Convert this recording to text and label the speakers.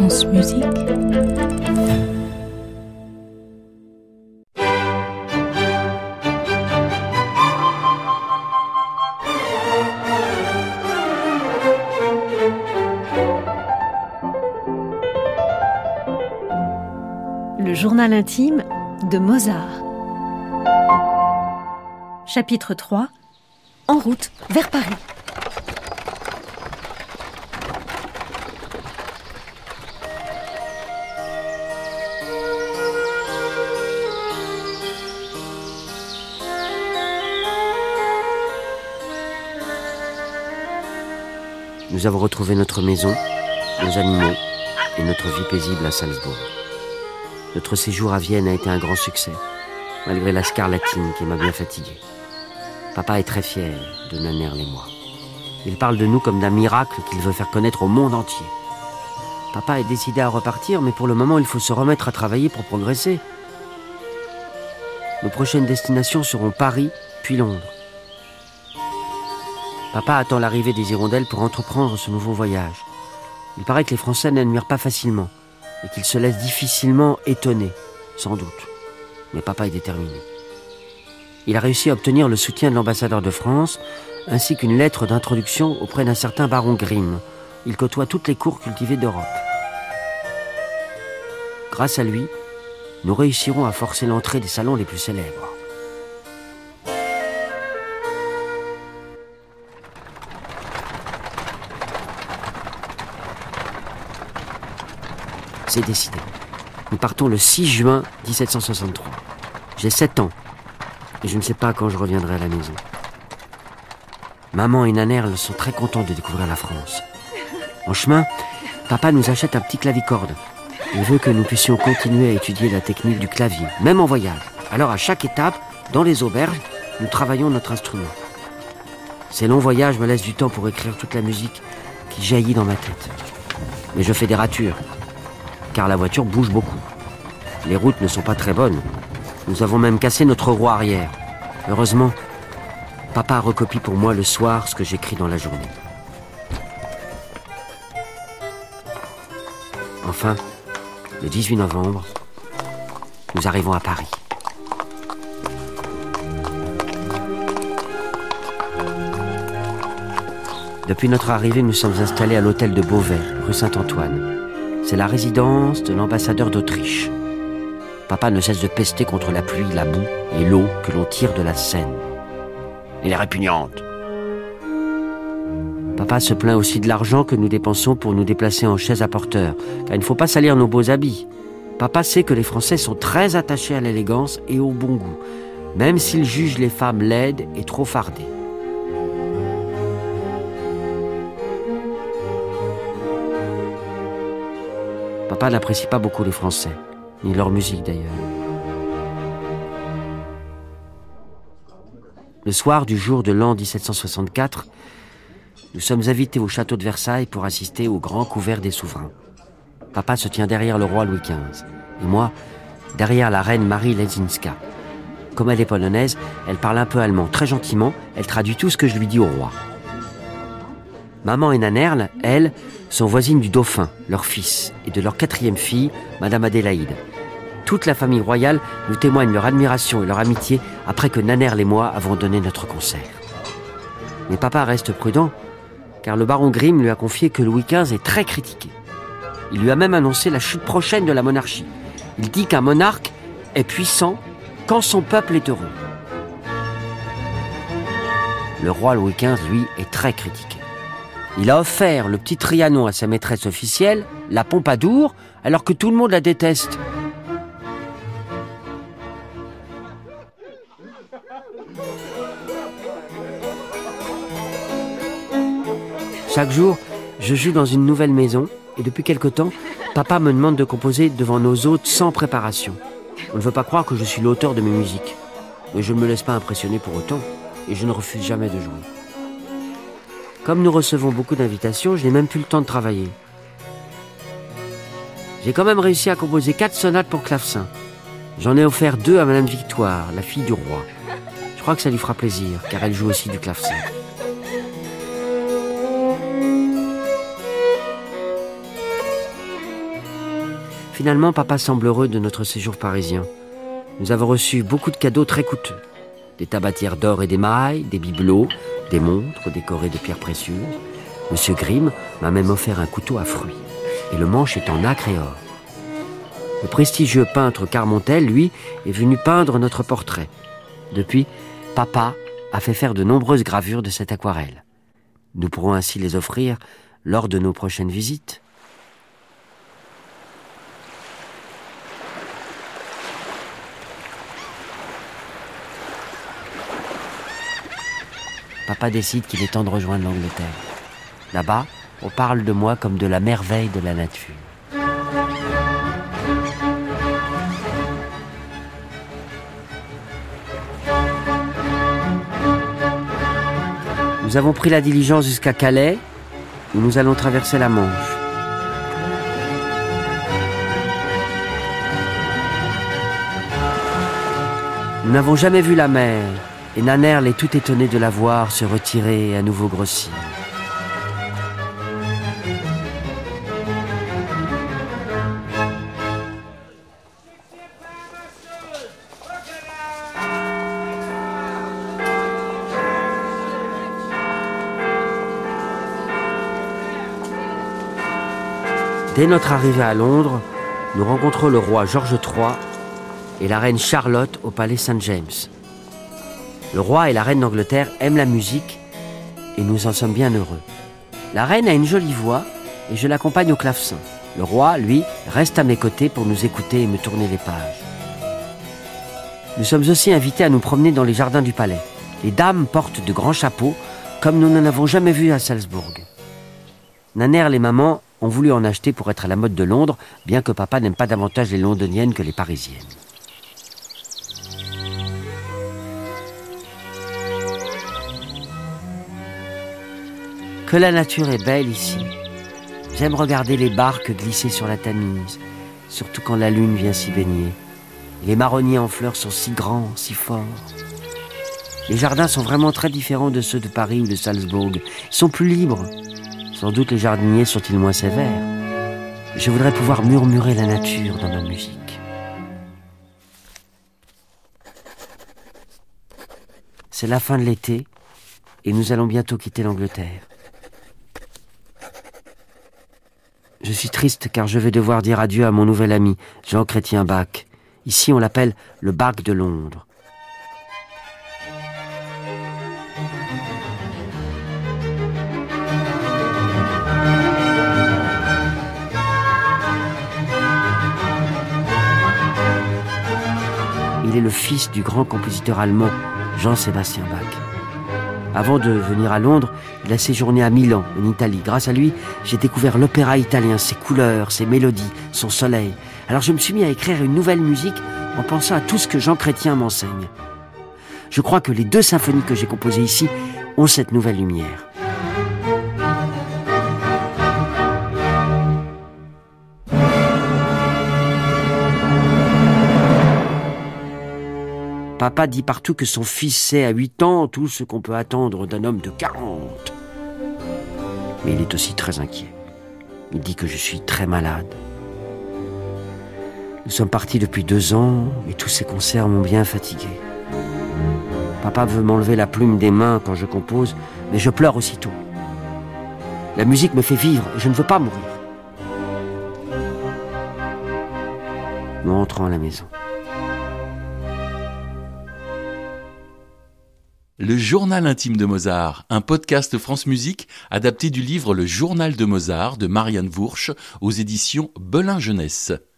Speaker 1: Le journal intime de Mozart. Chapitre 3 En route vers Paris.
Speaker 2: Nous avons retrouvé notre maison, nos animaux et notre vie paisible à Salzbourg. Notre séjour à Vienne a été un grand succès, malgré la scarlatine qui m'a bien fatigué. Papa est très fier de Nanerle et moi. Il parle de nous comme d'un miracle qu'il veut faire connaître au monde entier. Papa est décidé à repartir, mais pour le moment, il faut se remettre à travailler pour progresser. Nos prochaines destinations seront Paris, puis Londres. Papa attend l'arrivée des hirondelles pour entreprendre ce nouveau voyage. Il paraît que les Français n'admirent pas facilement et qu'ils se laissent difficilement étonner, sans doute. Mais papa est déterminé. Il a réussi à obtenir le soutien de l'ambassadeur de France ainsi qu'une lettre d'introduction auprès d'un certain baron Grimm. Il côtoie toutes les cours cultivées d'Europe. Grâce à lui, nous réussirons à forcer l'entrée des salons les plus célèbres. C'est décidé. Nous partons le 6 juin 1763. J'ai 7 ans et je ne sais pas quand je reviendrai à la maison. Maman et Nanerle sont très contents de découvrir la France. En chemin, papa nous achète un petit clavicorde. Il veut que nous puissions continuer à étudier la technique du clavier, même en voyage. Alors à chaque étape, dans les auberges, nous travaillons notre instrument. Ces longs voyages me laissent du temps pour écrire toute la musique qui jaillit dans ma tête. Mais je fais des ratures, car la voiture bouge beaucoup. Les routes ne sont pas très bonnes. Nous avons même cassé notre roue arrière. Heureusement, papa recopie pour moi le soir ce que j'écris dans la journée. Enfin, le 18 novembre, nous arrivons à Paris. Depuis notre arrivée, nous sommes installés à l'hôtel de Beauvais, rue Saint-Antoine. C'est la résidence de l'ambassadeur d'Autriche. Papa ne cesse de pester contre la pluie, la boue et l'eau que l'on tire de la Seine. Elle est répugnante. Papa se plaint aussi de l'argent que nous dépensons pour nous déplacer en chaise à porteur, car il ne faut pas salir nos beaux habits. Papa sait que les Français sont très attachés à l'élégance et au bon goût, même s'ils jugent les femmes laides et trop fardées. Papa n'apprécie pas beaucoup les Français, ni leur musique d'ailleurs. Le soir du jour de l'an 1764, nous sommes invités au château de Versailles pour assister au grand couvert des souverains. Papa se tient derrière le roi Louis XV, et moi, derrière la reine Marie Lesinska. Comme elle est polonaise, elle parle un peu allemand, très gentiment, elle traduit tout ce que je lui dis au roi. Maman et Nanerle, elles, sont voisines du dauphin, leur fils, et de leur quatrième fille, Madame Adélaïde. Toute la famille royale nous témoigne leur admiration et leur amitié après que Nanerle et moi avons donné notre concert. Mais papa reste prudent, car le baron Grimm lui a confié que Louis XV est très critiqué. Il lui a même annoncé la chute prochaine de la monarchie. Il dit qu'un monarque est puissant quand son peuple est heureux. Le roi Louis XV, lui, est très critiqué. Il a offert le petit Trianon à sa maîtresse officielle, la Pompadour, alors que tout le monde la déteste. Chaque jour, je joue dans une nouvelle maison et depuis quelque temps, papa me demande de composer devant nos hôtes sans préparation. On ne veut pas croire que je suis l'auteur de mes musiques. Mais je ne me laisse pas impressionner pour autant et je ne refuse jamais de jouer. Comme nous recevons beaucoup d'invitations, je n'ai même plus le temps de travailler. J'ai quand même réussi à composer quatre sonates pour clavecin. J'en ai offert deux à Madame Victoire, la fille du roi. Je crois que ça lui fera plaisir, car elle joue aussi du clavecin. Finalement, papa semble heureux de notre séjour parisien. Nous avons reçu beaucoup de cadeaux très coûteux. Des tabatières d'or et d'émail, des bibelots, des montres décorées de pierres précieuses. Monsieur Grimm m'a même offert un couteau à fruits. Et le manche est en nacre et or. Le prestigieux peintre Carmontel, lui, est venu peindre notre portrait. Depuis, papa a fait faire de nombreuses gravures de cette aquarelle. Nous pourrons ainsi les offrir lors de nos prochaines visites. Papa décide qu'il est temps de rejoindre l'Angleterre. Là-bas, on parle de moi comme de la merveille de la nature. Nous avons pris la diligence jusqu'à Calais, où nous allons traverser la Manche. Nous n'avons jamais vu la mer, et Nanerl est tout étonné de la voir se retirer et à nouveau grossir. Dès notre arrivée à Londres, nous rencontrons le roi George III et la reine Charlotte au palais Saint James. Le roi et la reine d'Angleterre aiment la musique et nous en sommes bien heureux. La reine a une jolie voix et je l'accompagne au clavecin. Le roi, lui, reste à mes côtés pour nous écouter et me tourner les pages. Nous sommes aussi invités à nous promener dans les jardins du palais. Les dames portent de grands chapeaux comme nous n'en avons jamais vu à Salzbourg. Naner, les mamans ont voulu en acheter pour être à la mode de Londres, bien que papa n'aime pas davantage les londoniennes que les parisiennes. Que la nature est belle ici. J'aime regarder les barques glisser sur la Tamise, surtout quand la lune vient s'y baigner. Les marronniers en fleurs sont si grands, si forts. Les jardins sont vraiment très différents de ceux de Paris ou de Salzbourg. Ils sont plus libres, sans doute les jardiniers sont-ils moins sévères. Je voudrais pouvoir murmurer la nature dans ma musique. C'est la fin de l'été et nous allons bientôt quitter l'Angleterre. Je suis triste car je vais devoir dire adieu à mon nouvel ami, Jean-Chrétien Bach. Ici on l'appelle le Bach de Londres. Il est le fils du grand compositeur allemand Jean-Sébastien Bach. Avant de venir à Londres, il a séjourné à Milan, en Italie. Grâce à lui, j'ai découvert l'opéra italien, ses couleurs, ses mélodies, son soleil. Alors je me suis mis à écrire une nouvelle musique en pensant à tout ce que Jean Chrétien m'enseigne. Je crois que les deux symphonies que j'ai composées ici ont cette nouvelle lumière. Papa dit partout que son fils sait à 8 ans tout ce qu'on peut attendre d'un homme de 40. Mais il est aussi très inquiet. Il dit que je suis très malade. Nous sommes partis depuis deux ans et tous ces concerts m'ont bien fatigué. Papa veut m'enlever la plume des mains quand je compose, mais je pleure aussitôt. La musique me fait vivre et je ne veux pas mourir. Nous rentrons à la maison.
Speaker 3: Le journal intime de Mozart, un podcast France Musique adapté du livre Le journal de Mozart de Marianne Vourche aux éditions Belin Jeunesse.